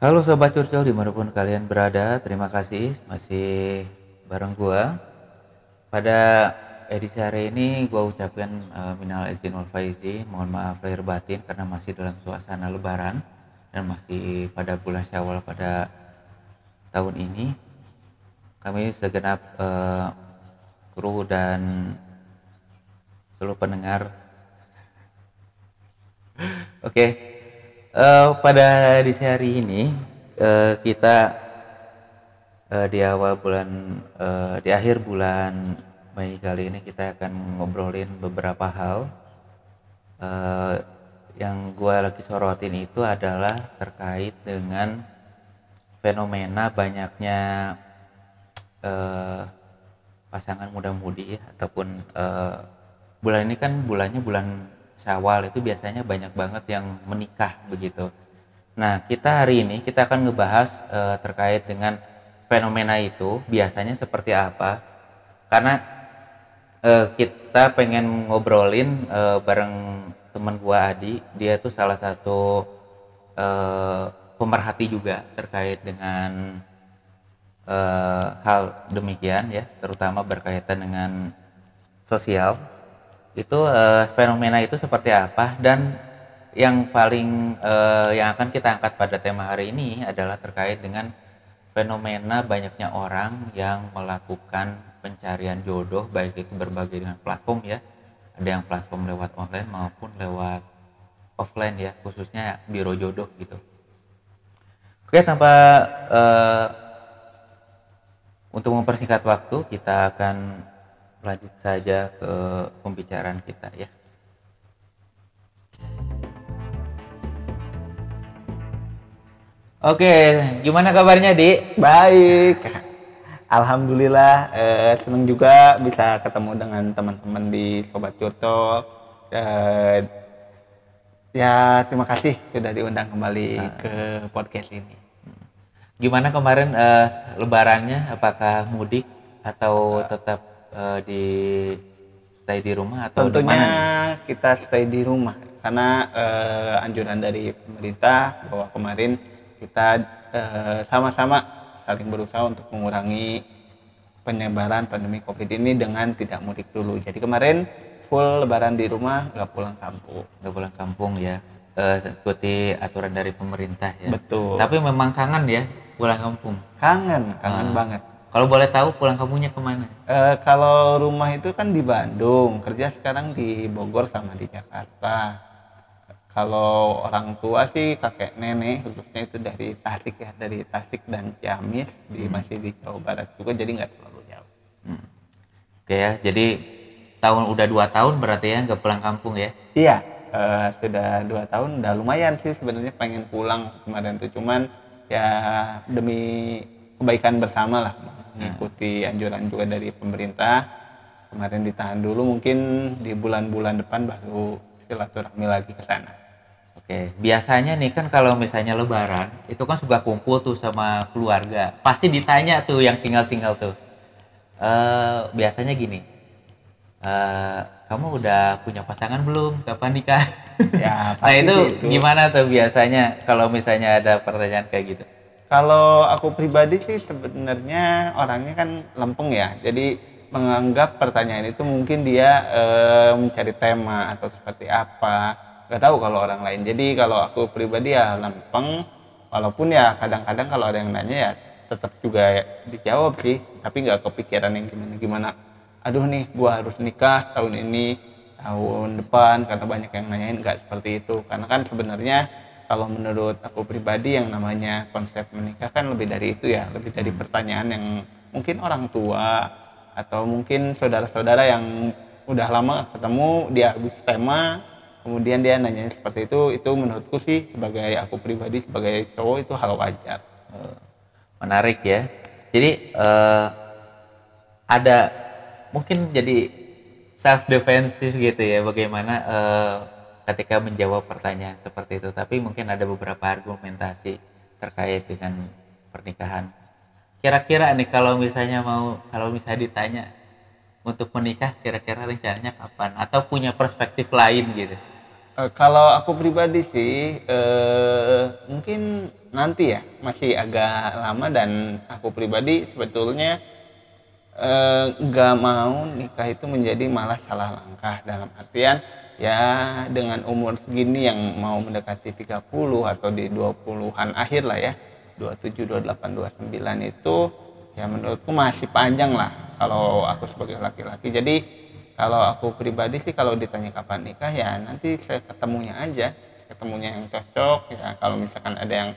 Halo Sobat Curcol di mana pun kalian berada, terima kasih masih bareng gua. Pada edisi hari ini gua ucapkan uh, minal izin wal faizin, mohon maaf lahir batin karena masih dalam suasana lebaran dan masih pada bulan Syawal pada tahun ini. Kami segenap uh, kru dan seluruh pendengar Oke, okay uh, pada edisi hari ini uh, kita uh, di awal bulan uh, di akhir bulan Mei kali ini kita akan ngobrolin beberapa hal. Uh, yang gue lagi sorotin itu adalah terkait dengan fenomena banyaknya uh, pasangan muda-mudi ataupun uh, bulan ini kan bulannya bulan Syawal itu biasanya banyak banget yang menikah begitu. Nah, kita hari ini kita akan ngebahas e, terkait dengan fenomena itu biasanya seperti apa. Karena e, kita pengen ngobrolin e, bareng teman gua Adi, dia tuh salah satu e, pemerhati juga terkait dengan e, hal demikian ya, terutama berkaitan dengan sosial itu uh, fenomena itu seperti apa? Dan yang paling uh, yang akan kita angkat pada tema hari ini adalah terkait dengan fenomena banyaknya orang yang melakukan pencarian jodoh baik itu berbagai dengan platform ya. Ada yang platform lewat online maupun lewat offline ya khususnya biro jodoh gitu. Oke tanpa uh, untuk mempersingkat waktu kita akan lanjut saja ke pembicaraan kita ya. Oke, gimana kabarnya, Di? Baik. Alhamdulillah eh, senang juga bisa ketemu dengan teman-teman di Sobat Curto. Eh, ya, terima kasih sudah diundang kembali nah. ke podcast ini. Gimana kemarin eh, lebarannya? Apakah mudik atau tetap uh, di stay di rumah atau Tentunya di mana kita stay di rumah karena uh, anjuran dari pemerintah bahwa kemarin kita uh, sama-sama saling berusaha untuk mengurangi penyebaran pandemi COVID ini dengan tidak mudik dulu. Jadi kemarin full lebaran di rumah, nggak pulang kampung. Nggak pulang kampung ya, uh, ikuti aturan dari pemerintah ya. Betul. Tapi memang kangen ya pulang kampung. Kangen, kangen uh. banget. Kalau boleh tahu pulang kampungnya ke mana? E, kalau rumah itu kan di Bandung, kerja sekarang di Bogor sama di Jakarta. Kalau orang tua sih kakek nenek khususnya itu dari Tasik ya, dari Tasik dan Ciamis di hmm. masih di Jawa Barat juga, jadi nggak terlalu jauh. Hmm. Oke ya, jadi tahun udah dua tahun berarti ya nggak pulang kampung ya? Iya, e, sudah dua tahun, udah lumayan sih sebenarnya pengen pulang kemarin tuh, cuman ya demi kebaikan bersama lah mengikuti anjuran juga dari pemerintah kemarin ditahan dulu mungkin di bulan-bulan depan baru silaturahmi lagi ke sana Oke, biasanya nih kan kalau misalnya lebaran, itu kan suka kumpul tuh sama keluarga. Pasti ditanya tuh yang single-single tuh. Uh, biasanya gini, uh, kamu udah punya pasangan belum? Kapan nikah? Ya, nah itu, itu gimana tuh biasanya kalau misalnya ada pertanyaan kayak gitu? Kalau aku pribadi sih sebenarnya orangnya kan lempeng ya. Jadi menganggap pertanyaan itu mungkin dia e, mencari tema atau seperti apa. Gak tahu kalau orang lain. Jadi kalau aku pribadi ya lempeng. Walaupun ya kadang-kadang kalau ada yang nanya ya tetap juga dijawab sih. Tapi nggak kepikiran yang gimana-gimana. Aduh nih, gua harus nikah tahun ini, tahun depan karena banyak yang nanyain nggak seperti itu. Karena kan sebenarnya kalau menurut aku pribadi yang namanya konsep menikah kan lebih dari itu ya lebih dari pertanyaan yang mungkin orang tua atau mungkin saudara-saudara yang udah lama ketemu dia habis tema kemudian dia nanya seperti itu itu menurutku sih sebagai aku pribadi sebagai cowok itu hal wajar. Oh, menarik ya. Jadi uh, ada mungkin jadi self defensive gitu ya bagaimana uh, ketika menjawab pertanyaan seperti itu. Tapi mungkin ada beberapa argumentasi terkait dengan pernikahan. Kira-kira nih kalau misalnya mau kalau misalnya ditanya untuk menikah kira-kira rencananya kapan? Atau punya perspektif lain gitu. Uh, kalau aku pribadi sih uh, mungkin nanti ya masih agak lama dan aku pribadi sebetulnya nggak uh, mau nikah itu menjadi malah salah langkah. Dalam artian ya dengan umur segini yang mau mendekati 30 atau di 20-an akhir lah ya 27, 28, 29 itu ya menurutku masih panjang lah kalau aku sebagai laki-laki. Jadi kalau aku pribadi sih kalau ditanya kapan nikah ya nanti saya ketemunya aja ketemunya yang cocok ya kalau misalkan ada yang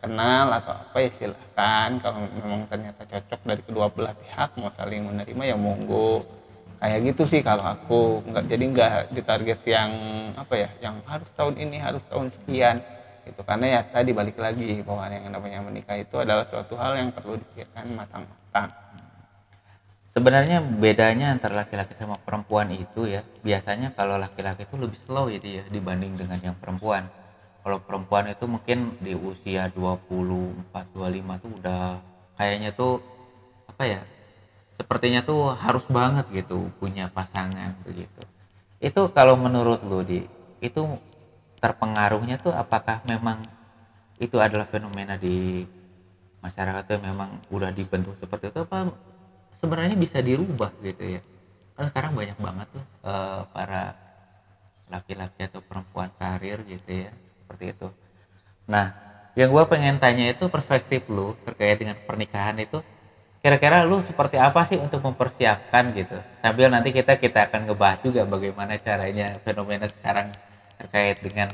kenal atau apa ya silahkan. Kalau memang ternyata cocok dari kedua belah pihak mau saling menerima ya monggo kayak gitu sih kalau aku. Nggak jadi nggak ditarget yang apa ya yang harus tahun ini harus tahun sekian itu karena ya tadi balik lagi bahwa yang namanya menikah itu adalah suatu hal yang perlu dipikirkan matang-matang. Sebenarnya bedanya antara laki-laki sama perempuan itu ya biasanya kalau laki-laki itu lebih slow gitu ya dibanding dengan yang perempuan. Kalau perempuan itu mungkin di usia 24 25 tuh udah kayaknya tuh apa ya sepertinya tuh harus banget gitu punya pasangan begitu. Itu kalau menurut lu di itu terpengaruhnya tuh apakah memang itu adalah fenomena di masyarakat yang memang udah dibentuk seperti itu apa sebenarnya bisa dirubah gitu ya? Kan sekarang banyak banget tuh uh, para laki-laki atau perempuan karir gitu ya seperti itu. Nah yang gue pengen tanya itu perspektif lu terkait dengan pernikahan itu kira-kira lu seperti apa sih untuk mempersiapkan gitu sambil nanti kita kita akan ngebahas juga bagaimana caranya fenomena sekarang terkait dengan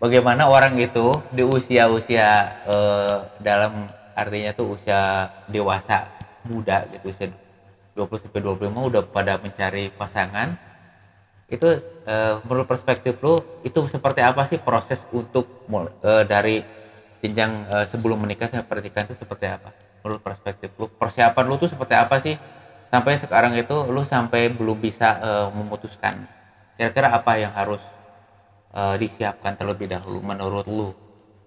bagaimana orang itu di usia-usia eh, dalam artinya tuh usia dewasa muda gitu usia 20 sampai 25 udah pada mencari pasangan itu eh, menurut perspektif lu itu seperti apa sih proses untuk eh, dari jenjang eh, sebelum menikah sampai pernikahan itu seperti apa? Menurut perspektif lu persiapan lu tuh seperti apa sih? Sampai sekarang itu lu sampai belum bisa uh, memutuskan. Kira-kira apa yang harus uh, disiapkan terlebih dahulu menurut lu?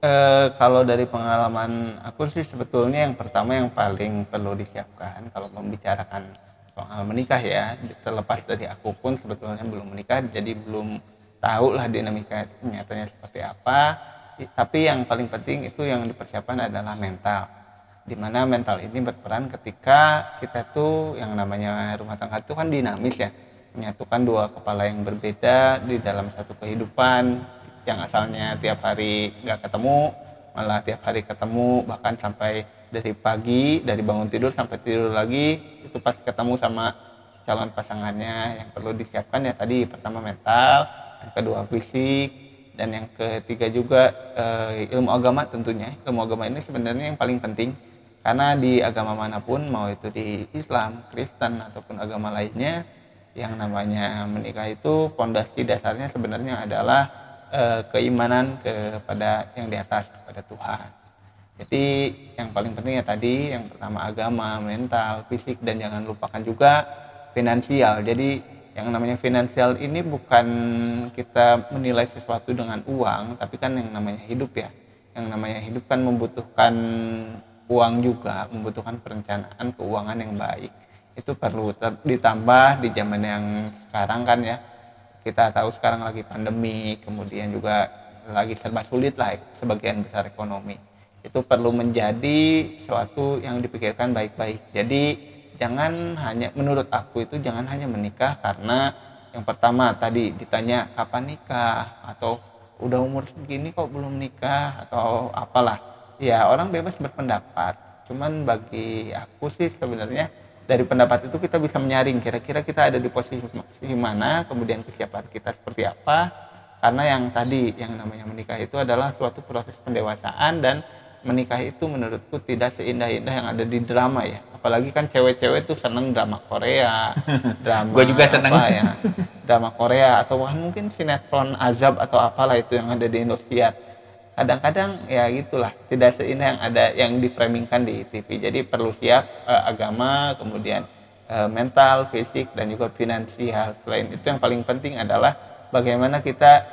Uh, kalau dari pengalaman aku sih sebetulnya yang pertama yang paling perlu disiapkan kalau membicarakan soal menikah ya terlepas dari aku pun sebetulnya belum menikah jadi belum tahu lah dinamika nyatanya seperti apa. Tapi yang paling penting itu yang dipersiapkan adalah mental di mana mental ini berperan ketika kita tuh yang namanya rumah tangga itu kan dinamis ya. Menyatukan dua kepala yang berbeda di dalam satu kehidupan. Yang asalnya tiap hari nggak ketemu malah tiap hari ketemu bahkan sampai dari pagi dari bangun tidur sampai tidur lagi itu pas ketemu sama calon pasangannya. Yang perlu disiapkan ya tadi pertama mental yang kedua fisik dan yang ketiga juga eh, ilmu agama tentunya. Ilmu agama ini sebenarnya yang paling penting karena di agama mana pun mau itu di Islam, Kristen ataupun agama lainnya yang namanya menikah itu fondasi dasarnya sebenarnya adalah e, keimanan kepada yang di atas kepada Tuhan. Jadi yang paling penting ya tadi yang pertama agama, mental, fisik dan jangan lupakan juga finansial. Jadi yang namanya finansial ini bukan kita menilai sesuatu dengan uang, tapi kan yang namanya hidup ya. Yang namanya hidup kan membutuhkan uang juga membutuhkan perencanaan keuangan yang baik. Itu perlu ditambah di zaman yang sekarang kan ya. Kita tahu sekarang lagi pandemi kemudian juga lagi serba sulit lah sebagian besar ekonomi. Itu perlu menjadi suatu yang dipikirkan baik-baik. Jadi jangan hanya menurut aku itu jangan hanya menikah karena yang pertama tadi ditanya kapan nikah atau udah umur segini kok belum nikah atau apalah ya orang bebas berpendapat. Cuman bagi aku sih sebenarnya dari pendapat itu kita bisa menyaring kira-kira kita ada di posisi mana kemudian kesiapan kita seperti apa. Karena yang tadi yang namanya menikah itu adalah suatu proses pendewasaan dan menikah itu menurutku tidak seindah-indah yang ada di drama ya. Apalagi kan cewek-cewek tuh seneng drama Korea drama gue juga seneng. ya drama Korea atau mungkin sinetron azab atau apalah itu yang ada di Indonesia kadang-kadang ya gitulah. Tidak seindah yang ada yang diframingkan di TV jadi perlu siap eh, agama kemudian eh, mental fisik dan juga finansial. Selain itu yang paling penting adalah bagaimana kita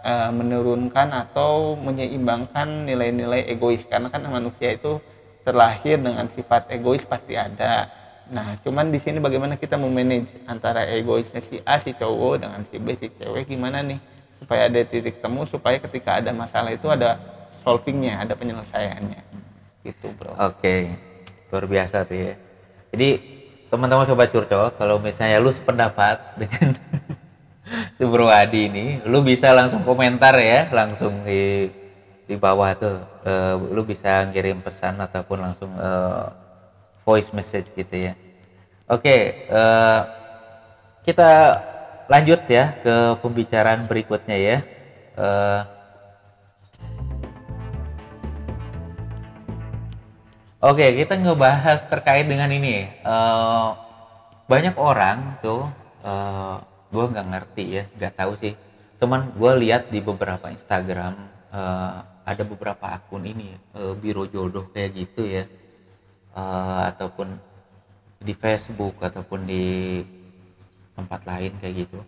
eh, menurunkan atau menyeimbangkan nilai-nilai egois. Karena kan manusia itu terlahir dengan sifat egois pasti ada. Nah cuman di sini bagaimana kita memanage antara egoisnya si A si cowok dengan si B si cewek gimana nih supaya ada titik temu supaya ketika ada masalah itu ada solvingnya ada penyelesaiannya. Gitu bro. Oke. Luar biasa tuh ya. Jadi teman-teman sobat curcol kalau misalnya lu sependapat dengan si Bro Adi ini lu bisa langsung komentar ya langsung di di bawah tuh. Uh, lu bisa ngirim pesan ataupun langsung uh, voice message gitu ya. Oke okay, eh, kita lanjut ya ke pembicaraan berikutnya ya uh, Oke, kita ngebahas terkait dengan ini. Uh, banyak orang tuh, uh, gue nggak ngerti ya, nggak tahu sih. Cuman gue lihat di beberapa Instagram uh, ada beberapa akun ini, uh, biro jodoh kayak gitu ya, uh, ataupun di Facebook ataupun di tempat lain kayak gitu.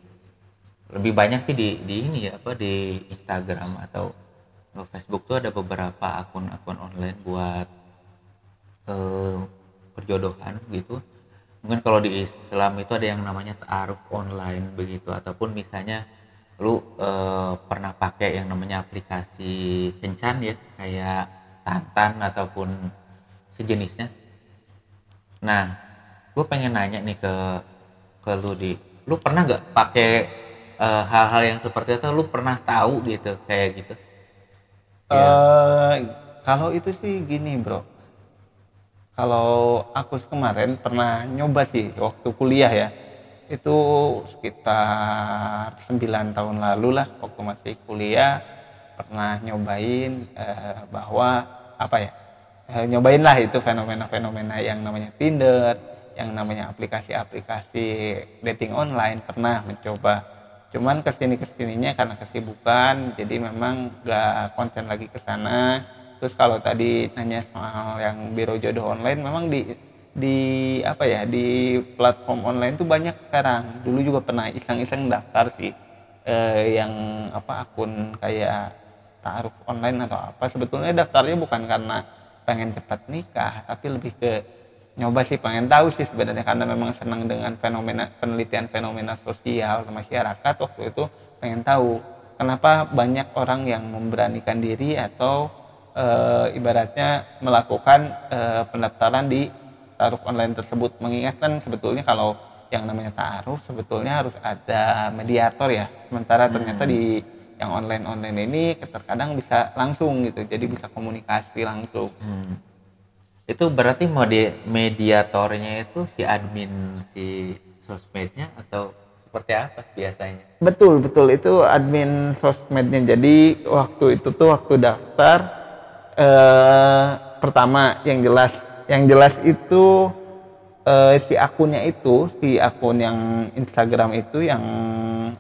Lebih banyak sih di, di ini ya, apa di Instagram atau Facebook tuh ada beberapa akun-akun online buat eh, perjodohan gitu mungkin kalau di Islam itu ada yang namanya ta'aruf online begitu ataupun misalnya lu eh, pernah pakai yang namanya aplikasi kencan ya kayak tantan ataupun sejenisnya nah gue pengen nanya nih ke ke lu di lu pernah gak pakai eh, hal-hal yang seperti itu? Lu pernah tahu gitu kayak gitu? Uh, ya. kalau itu sih gini bro. Kalau aku kemarin pernah nyoba sih waktu kuliah ya. Itu sekitar 9 tahun lalu lah waktu masih kuliah pernah nyobain eh, bahwa apa ya eh, nyobain lah itu fenomena-fenomena yang namanya Tinder yang namanya aplikasi-aplikasi dating online pernah mencoba. Cuman ke sini ke sininya karena kesibukan jadi memang gak konsen lagi ke sana. Terus kalau tadi nanya soal yang biro jodoh online memang di di apa ya di platform online tuh banyak sekarang. Dulu juga pernah iseng-iseng daftar sih eh, yang apa akun kayak taruh online atau apa. Sebetulnya daftarnya bukan karena pengen cepat nikah tapi lebih ke nyoba sih pengen tahu sih sebenarnya karena memang senang dengan fenomena penelitian fenomena sosial masyarakat waktu itu pengen tahu kenapa banyak orang yang memberanikan diri atau e, ibaratnya melakukan e, pendaftaran di taruh online tersebut mengingatkan sebetulnya kalau yang namanya taruh sebetulnya harus ada mediator ya sementara hmm. ternyata di yang online online ini terkadang bisa langsung gitu jadi bisa komunikasi langsung hmm. Itu berarti mode mediatornya itu si admin si sosmednya atau seperti apa biasanya? Betul betul. Itu admin sosmednya. Jadi waktu itu tuh waktu daftar eh, pertama yang jelas yang jelas itu eh, si akunnya itu si akun yang Instagram itu yang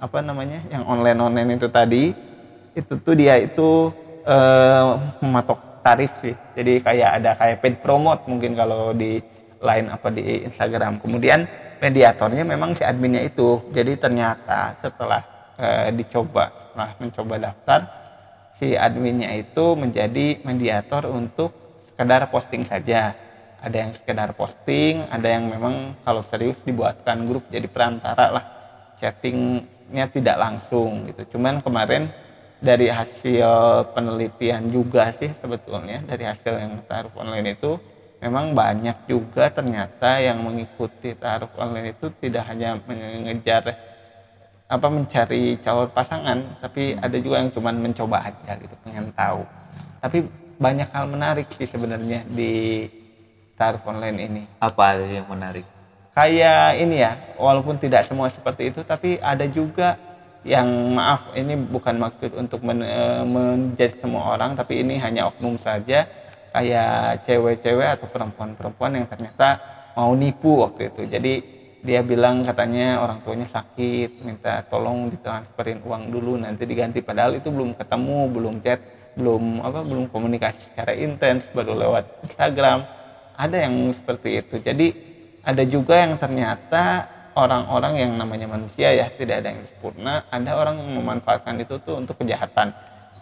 apa namanya yang online online itu tadi itu tuh dia itu eh, mematok tarif sih jadi kayak ada kayak paid promote mungkin kalau di lain apa di Instagram kemudian mediatornya memang si adminnya itu jadi ternyata setelah eh, dicoba setelah mencoba daftar si adminnya itu menjadi mediator untuk sekedar posting saja. Ada yang sekedar posting, ada yang memang kalau serius dibuatkan grup jadi perantara lah. Chattingnya tidak langsung gitu. Cuman kemarin dari hasil penelitian juga sih sebetulnya dari hasil yang taruh online itu memang banyak juga ternyata yang mengikuti taruh online itu tidak hanya mengejar apa mencari calon pasangan tapi ada juga yang cuman mencoba aja gitu pengen tahu. Tapi banyak hal menarik sih sebenarnya di taruh online ini. Apa yang menarik? Kayak ini ya walaupun tidak semua seperti itu tapi ada juga yang maaf ini bukan maksud untuk men, e, menjadi semua orang tapi ini hanya oknum saja. Kayak cewek-cewek atau perempuan-perempuan yang ternyata mau nipu waktu itu. Jadi dia bilang katanya orang tuanya sakit minta tolong ditransferin uang dulu nanti diganti. Padahal itu belum ketemu belum chat belum apa belum komunikasi secara intens baru lewat Instagram. Ada yang seperti itu. Jadi ada juga yang ternyata orang-orang yang namanya manusia ya tidak ada yang sempurna. Ada orang yang memanfaatkan itu tuh untuk kejahatan.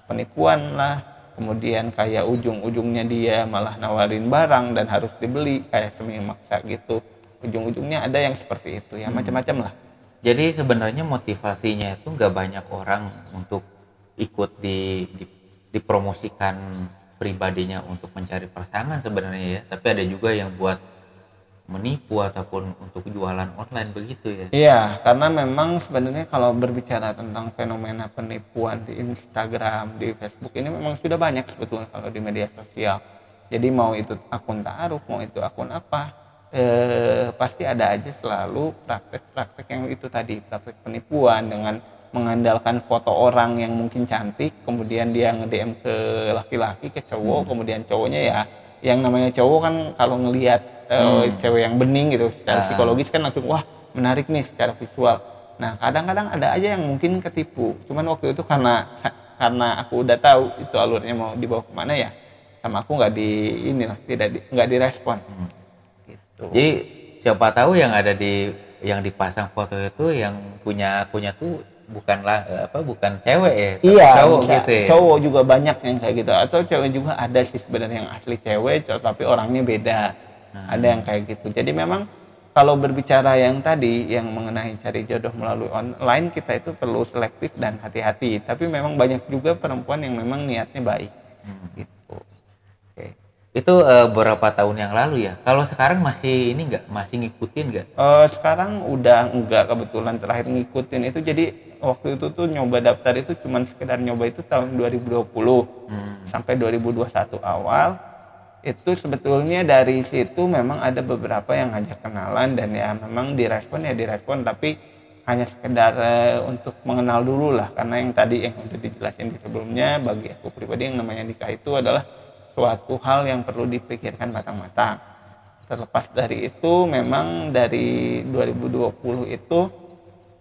Penipuan lah. Kemudian kayak ujung-ujungnya dia malah nawarin barang dan harus dibeli kayak semi maksa gitu. Ujung-ujungnya ada yang seperti itu ya hmm. macam-macam lah. Jadi sebenarnya motivasinya itu nggak banyak orang untuk ikut di, di dipromosikan pribadinya untuk mencari pasangan sebenarnya ya, tapi ada juga yang buat menipu ataupun untuk jualan online begitu ya. Iya, karena memang sebenarnya kalau berbicara tentang fenomena penipuan di Instagram, di Facebook ini memang sudah banyak sebetulnya kalau di media sosial. Jadi mau itu akun taruh, mau itu akun apa, eh, pasti ada aja selalu praktek-praktek yang itu tadi praktek penipuan dengan mengandalkan foto orang yang mungkin cantik kemudian dia nge-DM ke laki-laki ke cowok hmm. kemudian cowoknya ya yang namanya cowok kan kalau ngelihat hmm. cewek yang bening gitu secara uh. psikologis kan langsung wah menarik nih secara visual nah kadang-kadang ada aja yang mungkin ketipu cuman waktu itu karena karena aku udah tahu itu alurnya mau dibawa ke mana ya sama aku nggak di ini lah tidak nggak direspon hmm Gitu. Jadi siapa tahu yang ada di yang dipasang foto itu yang punya punya tuh bukanlah apa bukan cewek ya iya cowok bisa. gitu ya. cowok juga banyak yang kayak gitu atau cewek juga ada sih sebenarnya yang asli cewek tapi orangnya beda hmm. ada yang kayak gitu jadi memang kalau berbicara yang tadi yang mengenai cari jodoh melalui online kita itu perlu selektif dan hati-hati tapi memang banyak juga perempuan yang memang niatnya baik hmm. gitu itu uh, beberapa tahun yang lalu ya. Kalau sekarang masih ini nggak, masih ngikutin nggak? Uh, sekarang udah enggak kebetulan terakhir ngikutin itu jadi waktu itu tuh nyoba daftar itu cuma sekedar nyoba itu tahun 2020 hmm. sampai 2021 awal. Itu sebetulnya dari situ memang ada beberapa yang ngajak kenalan dan ya memang direspon ya direspon tapi hanya sekedar uh, untuk mengenal dulu lah karena yang tadi yang udah dijelasin di sebelumnya bagi aku pribadi yang namanya nikah itu adalah suatu hal yang perlu dipikirkan matang-matang. Terlepas dari itu, memang dari 2020 itu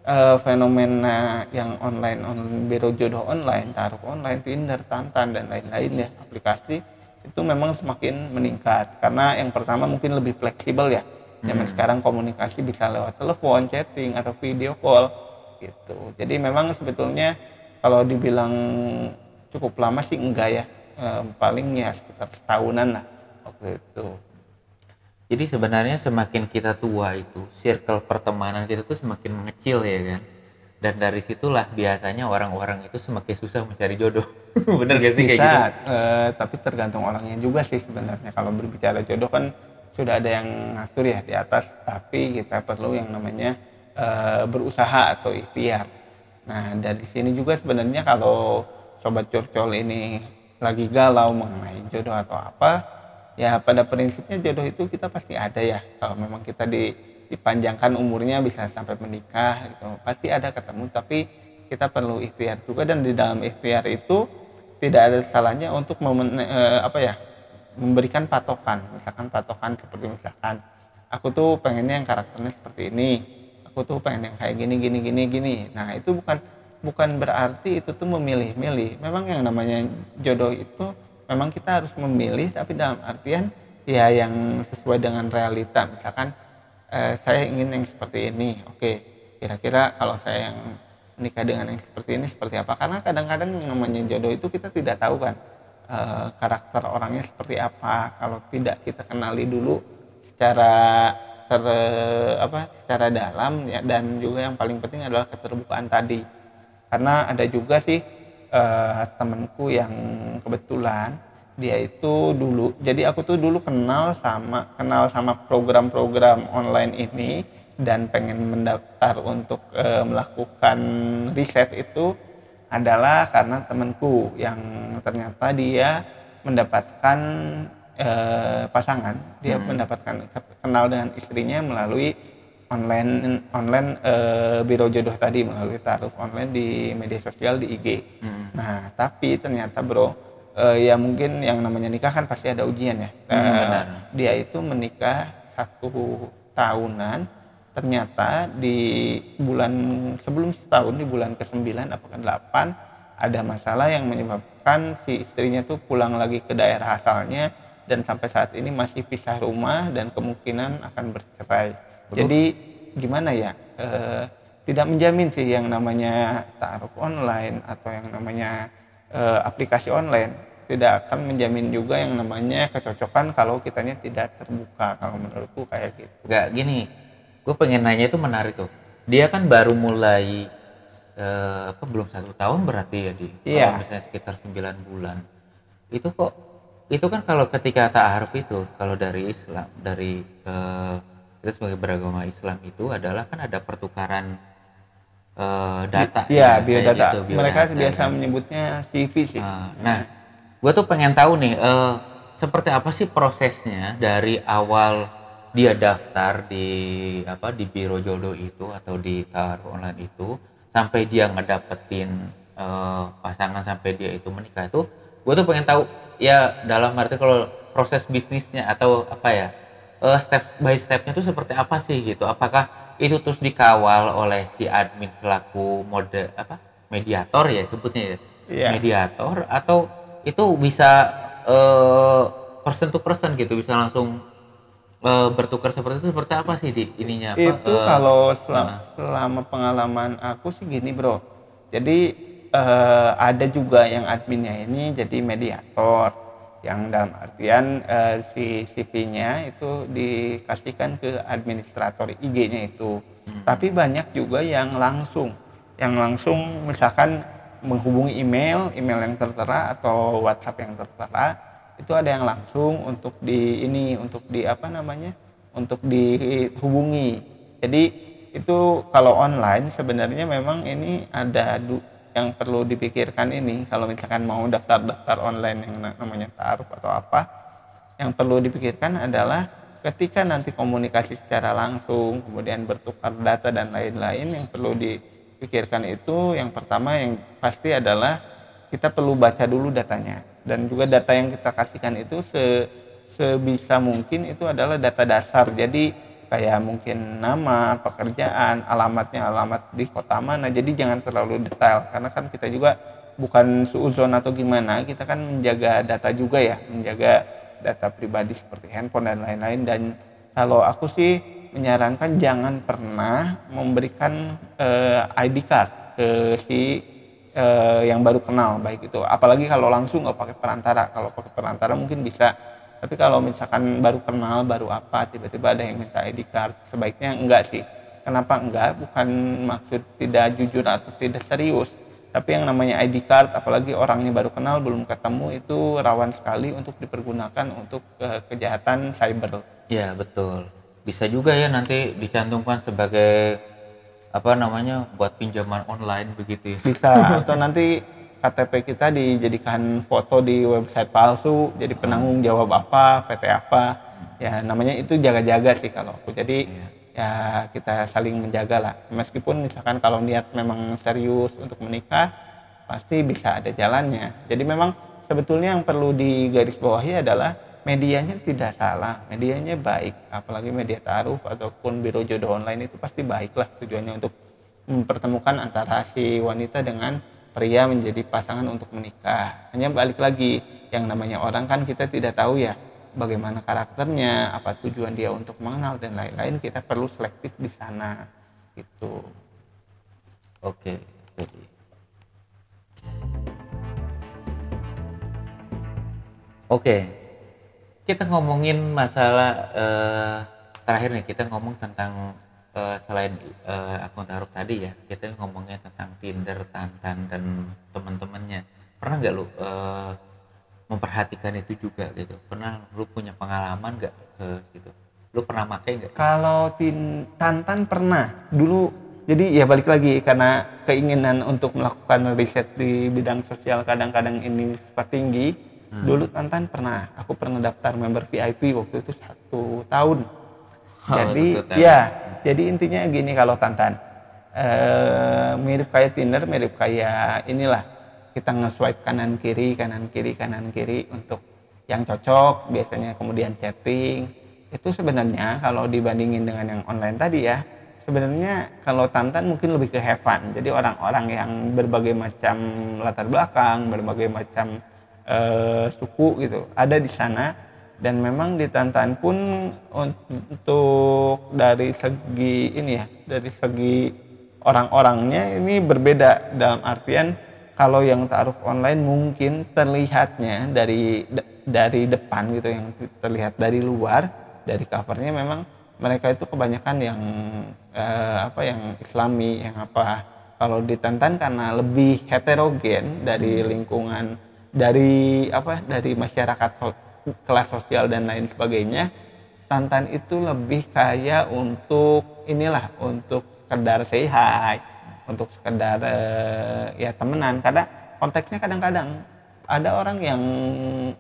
uh, fenomena yang online, online biro jodoh online, taruh online, Tinder, Tantan dan lain-lain ya aplikasi itu memang semakin meningkat karena yang pertama mungkin lebih fleksibel ya. Zaman hmm. sekarang komunikasi bisa lewat telepon, chatting atau video call gitu. Jadi memang sebetulnya kalau dibilang cukup lama sih enggak ya eh, paling ya sekitar setahunan lah waktu itu jadi sebenarnya semakin kita tua itu circle pertemanan kita tuh semakin mengecil ya kan dan dari situlah biasanya orang-orang itu semakin susah mencari jodoh. Bener gak sih kayak gitu? eh, tapi tergantung orangnya juga sih sebenarnya. Kalau berbicara jodoh kan sudah ada yang ngatur ya di atas tapi kita perlu yang namanya eh, berusaha atau ikhtiar. Nah dari sini juga sebenarnya kalau sobat curcol ini lagi galau mengenai jodoh atau apa ya pada prinsipnya jodoh itu kita pasti ada ya. Kalau memang kita di, dipanjangkan umurnya bisa sampai menikah gitu. Pasti ada ketemu tapi kita perlu ikhtiar juga. Dan di dalam ikhtiar itu tidak ada salahnya untuk memen, eh, apa ya memberikan patokan. Misalkan patokan seperti misalkan aku tuh pengennya yang karakternya seperti ini. Aku tuh pengen yang kayak gini gini gini gini. Nah itu bukan bukan berarti itu tuh memilih-milih. Memang yang namanya jodoh itu memang kita harus memilih tapi dalam artian ya yang sesuai dengan realita. Misalkan eh, saya ingin yang seperti ini. Oke, kira-kira kalau saya yang nikah dengan yang seperti ini seperti apa? Karena kadang-kadang yang namanya jodoh itu kita tidak tahu kan eh, karakter orangnya seperti apa. Kalau tidak kita kenali dulu secara ter apa secara dalam ya dan juga yang paling penting adalah keterbukaan tadi karena ada juga sih uh, temenku yang kebetulan dia itu dulu jadi aku tuh dulu kenal sama kenal sama program-program online ini dan pengen mendaftar untuk uh, melakukan riset itu adalah karena temanku yang ternyata dia mendapatkan uh, pasangan dia hmm. mendapatkan kenal dengan istrinya melalui online online uh, biro jodoh tadi melalui taruh online di media sosial di IG. Hmm. Nah, tapi ternyata bro, uh, ya mungkin yang namanya nikah kan pasti ada ujian ya. Hmm, uh, Dia itu menikah satu tahunan, ternyata di bulan sebelum setahun di bulan ke-9 apa ke-8 ada masalah yang menyebabkan si istrinya tuh pulang lagi ke daerah asalnya dan sampai saat ini masih pisah rumah dan kemungkinan akan bercerai jadi gimana ya? E, tidak menjamin sih yang namanya taruh online atau yang namanya e, aplikasi online tidak akan menjamin juga yang namanya kecocokan kalau kitanya tidak terbuka kalau menurutku kayak gitu. Gak gini, gue pengen nanya itu menarik tuh. dia kan baru mulai eh, apa belum satu tahun berarti ya di Iya. kalau misalnya sekitar 9 bulan itu kok itu kan kalau ketika ta'aruf itu kalau dari Islam dari eh, kita sebagai beragama Islam itu adalah kan ada pertukaran eh, data Iya, ya, biodata. gitu, Mereka biodata, biasa kan. menyebutnya CV sih. Ah, Nah, gue tuh pengen tahu nih, eh, seperti apa sih prosesnya dari awal dia daftar di apa di biro jodoh itu atau di taruh online itu sampai dia ngedapetin eh, pasangan sampai dia itu menikah itu, gue tuh pengen tahu ya dalam arti kalau proses bisnisnya atau apa ya eh, step by stepnya tuh seperti apa sih gitu? Apakah itu terus dikawal oleh si admin selaku mode apa mediator ya sebutnya ya? Iya. mediator atau itu bisa eh, person to person gitu bisa langsung eh, bertukar seperti itu seperti apa sih di ininya apa itu eh, kalau selama, selama pengalaman aku sih gini bro. Jadi eh, ada juga yang adminnya ini jadi mediator yang dalam artian eh, si CV-nya itu dikasihkan ke administrator IG-nya itu. Tapi banyak juga yang langsung yang langsung misalkan menghubungi email email yang tertera atau WhatsApp yang tertera itu ada yang langsung untuk di ini untuk di apa namanya untuk dihubungi. Jadi itu kalau online sebenarnya memang ini ada yang perlu dipikirkan ini. Kalau misalkan mau daftar-daftar online yang na- namanya taruh atau apa yang perlu dipikirkan adalah ketika nanti komunikasi secara langsung kemudian bertukar data dan lain-lain yang perlu dipikirkan itu yang pertama yang pasti adalah kita perlu baca dulu datanya. Dan juga data yang kita kasihkan itu se sebisa mungkin itu adalah data dasar. Jadi kayak mungkin nama pekerjaan alamatnya alamat di kota mana. Jadi jangan terlalu detail karena kan kita juga bukan suuzon atau gimana. Kita kan menjaga data juga ya menjaga data pribadi seperti handphone dan lain-lain. Dan kalau aku sih menyarankan jangan pernah memberikan eh, ID card ke si eh, yang baru kenal baik itu. Apalagi kalau langsung nggak pakai perantara. Kalau pakai perantara mungkin bisa. Tapi kalau misalkan baru kenal baru apa tiba-tiba ada yang minta ID card sebaiknya enggak sih. Kenapa enggak? Bukan maksud tidak jujur atau tidak serius. Tapi yang namanya ID card apalagi orangnya baru kenal belum ketemu itu rawan sekali untuk dipergunakan untuk eh, kejahatan cyber. Ya betul bisa juga ya nanti dicantumkan sebagai apa namanya buat pinjaman online begitu ya. Bisa. Atau nanti KTP kita dijadikan foto di website palsu jadi penanggung jawab apa PT apa. Ya namanya itu jaga-jaga sih kalau aku. Jadi Iya. ya kita saling menjaga lah. Meskipun misalkan kalau niat memang serius untuk menikah pasti bisa ada jalannya. Jadi memang sebetulnya yang perlu digarisbawahi adalah medianya tidak salah medianya baik apalagi media taruh ataupun biro jodoh online itu pasti baik lah tujuannya untuk mempertemukan antara si wanita dengan pria menjadi pasangan untuk menikah. Hanya balik lagi, yang namanya orang kan kita tidak tahu ya bagaimana karakternya, apa tujuan dia untuk mengenal dan lain-lain. Kita perlu selektif di sana. Gitu. oke jadi oke kita ngomongin masalah eh, terakhir nih kita ngomong tentang eh, selain eh, akun taruh tadi ya kita ngomongnya tentang Tinder, Tantan dan teman-temannya. Pernah nggak lu eh, memperhatikan itu juga gitu? Pernah lu punya pengalaman nggak ke situ? Lu pernah pakai nggak? Kalau tin Tantan pernah. Dulu jadi ya balik lagi karena keinginan untuk melakukan riset di bidang sosial kadang-kadang ini sempat tinggi. Dulu Tantan pernah, aku pernah daftar member VIP waktu itu satu tahun. Oh, jadi tahun. ya, jadi intinya gini kalau Tantan eh, mirip kayak Tinder, mirip kayak inilah kita nge-swipe kanan kiri, kanan kiri, kanan kiri untuk yang cocok. Biasanya kemudian chatting. Itu sebenarnya kalau dibandingin dengan yang online tadi ya, sebenarnya kalau Tantan mungkin lebih ke have fun. Jadi orang-orang yang berbagai macam latar belakang, berbagai macam eh, suku gitu ada di sana. Dan memang di Tantan pun untuk dari segi ini ya dari segi orang-orangnya ini berbeda. Dalam artian kalau yang taruh online mungkin terlihatnya dari dari depan gitu yang terlihat dari luar dari covernya memang mereka itu kebanyakan yang eh, apa yang Islami yang apa. Kalau di Tantan karena lebih heterogen dari lingkungan dari apa dari masyarakat kelas sosial dan lain sebagainya Tantan itu lebih kayak untuk inilah untuk sekedar say hi untuk sekedar uh, ya temenan. Karena konteksnya kadang-kadang ada orang yang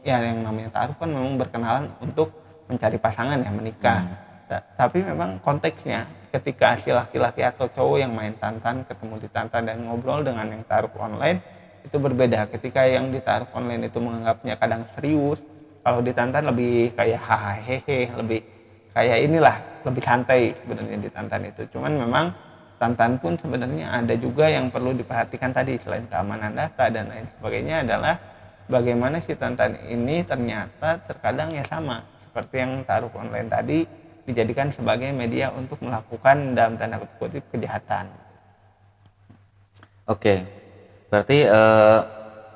ya yang namanya taruh kan memang berkenalan untuk mencari pasangan yang menikah. Hmm. Tapi memang konteksnya ketika si laki-laki atau cowok yang main tantan ketemu di tantan dan ngobrol dengan yang taruh online itu berbeda. Ketika yang ditaruh online itu menganggapnya kadang serius kalau di tantan lebih kayak hahaha lebih kayak inilah lebih santai sebenarnya di tantan itu. Cuman memang tantan pun sebenarnya ada juga yang perlu diperhatikan tadi selain keamanan data dan lain sebagainya adalah bagaimana si tantan ini ternyata terkadang ya sama seperti yang taruh online tadi dijadikan sebagai media untuk melakukan dalam tanda kutip kejahatan. Oke, berarti uh,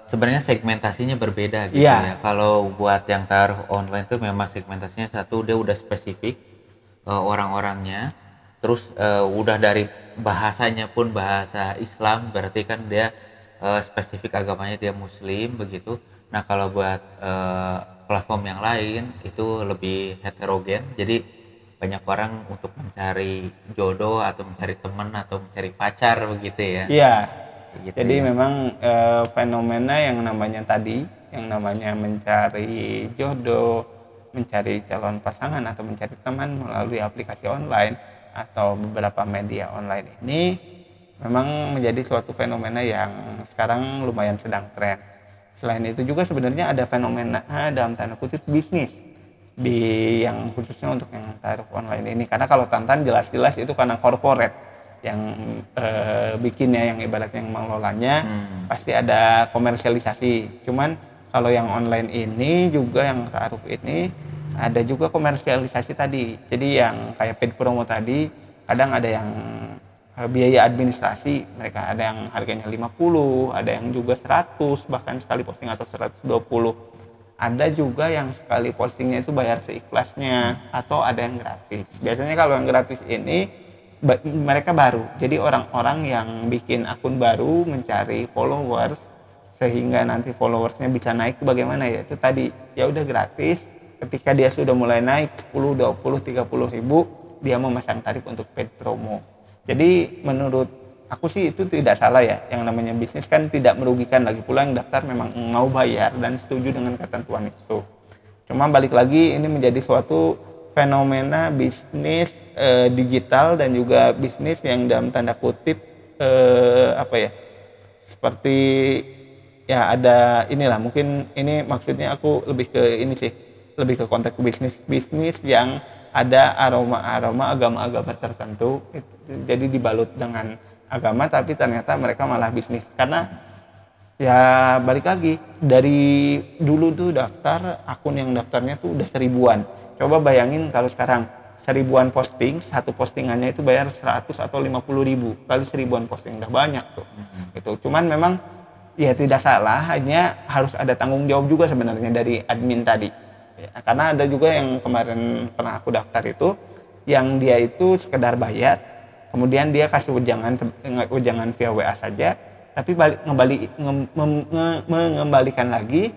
sebenarnya segmentasinya berbeda gitu yeah. ya. Kalau buat yang taruh online itu memang segmentasinya satu dia udah spesifik uh, orang-orangnya, terus uh, udah dari bahasanya pun bahasa Islam, berarti kan dia uh, spesifik agamanya dia Muslim begitu. Nah kalau buat uh, platform yang lain itu lebih heterogen, jadi banyak orang untuk mencari jodoh atau mencari teman atau mencari pacar begitu ya iya gitu jadi ya. memang e, fenomena yang namanya tadi yang namanya mencari jodoh mencari calon pasangan atau mencari teman melalui aplikasi online atau beberapa media online ini memang menjadi suatu fenomena yang sekarang lumayan sedang tren. Selain itu juga sebenarnya ada fenomena dalam tanda kutip bisnis di yang khususnya untuk yang taruh online ini. Karena kalau Tantan jelas-jelas itu karena corporate yang e, bikinnya yang ibaratnya yang mengelolanya hmm. pasti ada komersialisasi. Cuman kalau yang online ini juga yang taruh ini ada juga komersialisasi tadi. Jadi yang kayak paid promo tadi kadang ada yang eh, biaya administrasi mereka ada yang harganya 50 ada yang juga 100 bahkan sekali posting atau 120 ada juga yang sekali postingnya itu bayar seikhlasnya atau ada yang gratis. Biasanya kalau yang gratis ini mereka baru. Jadi orang-orang yang bikin akun baru mencari followers sehingga nanti followersnya bisa naik bagaimana ya? Itu tadi ya udah gratis. Ketika dia sudah mulai naik 10 20 30 ribu dia memasang tarif untuk paid promo. Jadi menurut aku sih itu tidak salah ya. Yang namanya bisnis kan tidak merugikan. Lagi pula yang daftar memang mau bayar dan setuju dengan ketentuan itu. Cuma balik lagi ini menjadi suatu fenomena bisnis e, digital dan juga bisnis yang dalam tanda kutip e, apa ya seperti ya ada inilah mungkin ini maksudnya aku lebih ke ini sih lebih ke konteks bisnis bisnis yang ada aroma-aroma agama-agama tertentu itu, jadi dibalut dengan agama tapi ternyata mereka malah bisnis. Karena ya balik lagi dari dulu tuh daftar akun yang daftarnya tuh udah seribuan coba bayangin kalau sekarang seribuan posting satu postingannya itu bayar 100 atau 50 ribu. Kali seribuan posting udah banyak tuh. Mm-hmm. itu cuman memang ya tidak salah hanya harus ada tanggung jawab juga sebenarnya dari admin tadi. Ya, karena ada juga yang kemarin pernah aku daftar itu yang dia itu sekedar bayar kemudian dia kasih ujangan ujangan via WA saja tapi balik ngembali mengembalikan lagi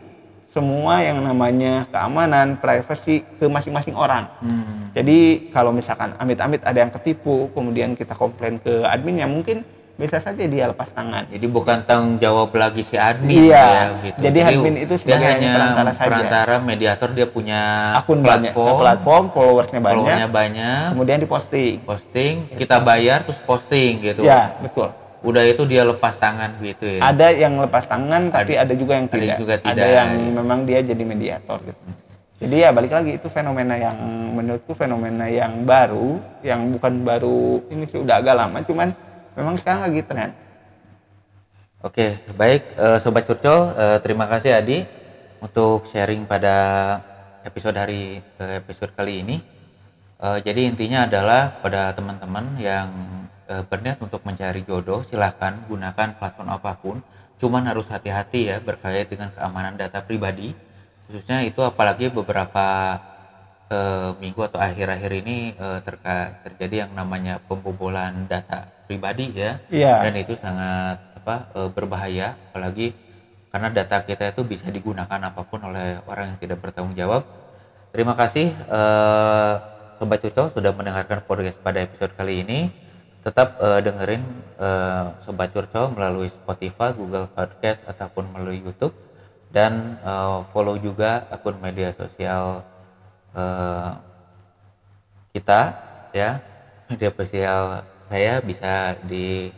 semua yang namanya keamanan, privacy ke masing-masing orang. Hmm. Jadi kalau misalkan amit-amit ada yang ketipu, kemudian kita komplain ke adminnya, mungkin bisa saja dia lepas tangan. Jadi bukan tanggung jawab lagi si admin iya. ya gitu. Jadi, Jadi admin itu sebagai hanya perantara saja. Perantara mediator dia punya akun platform, banyak, platform followersnya banyak. Followersnya banyak. Kemudian diposting. Posting, kita bayar terus posting gitu. Ya, betul. Udah itu dia lepas tangan gitu ya. Ada yang lepas tangan tapi ada, ada juga yang tidak. Ada juga tidak. Ada yang ya. memang dia jadi mediator gitu. Hmm. Jadi ya balik lagi itu fenomena yang menurutku fenomena yang baru, yang bukan baru ini sih udah agak lama cuman memang sekarang lagi tren oke baik uh, sobat curcol uh, terima kasih Adi untuk sharing pada episode hari uh, episode kali ini uh, jadi intinya adalah pada teman-teman yang uh, berniat untuk mencari jodoh silahkan gunakan platform apa pun. Cuman harus hati-hati ya berkait dengan keamanan data pribadi. Khususnya itu apalagi beberapa eh, minggu atau akhir-akhir ini eh, terka, terjadi yang namanya pembobolan data pribadi ya. Iya. dan itu sangat apa eh, berbahaya. Apalagi karena data kita itu bisa digunakan apa pun oleh orang yang tidak bertanggung jawab. Terima kasih eh, sobat curcol sudah mendengarkan podcast pada episode kali ini tetap eh, dengerin eh, sobat curcol melalui Spotify Google Podcast ataupun melalui YouTube. Dan eh, follow juga akun media sosial eh, kita ya. Media sosial saya bisa di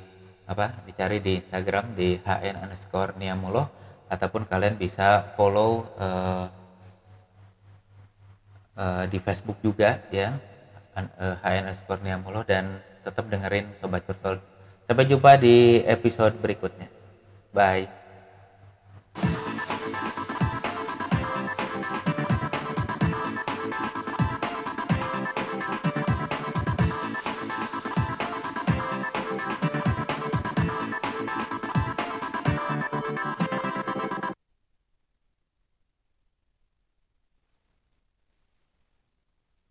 apa dicari di Instagram di hn underscore niamuloh ataupun kalian bisa follow eh, eh, di Facebook juga ya. Hn underscore niamuloh dan tetap dengerin sobat curcol. Sampai jumpa di episode berikutnya. Bye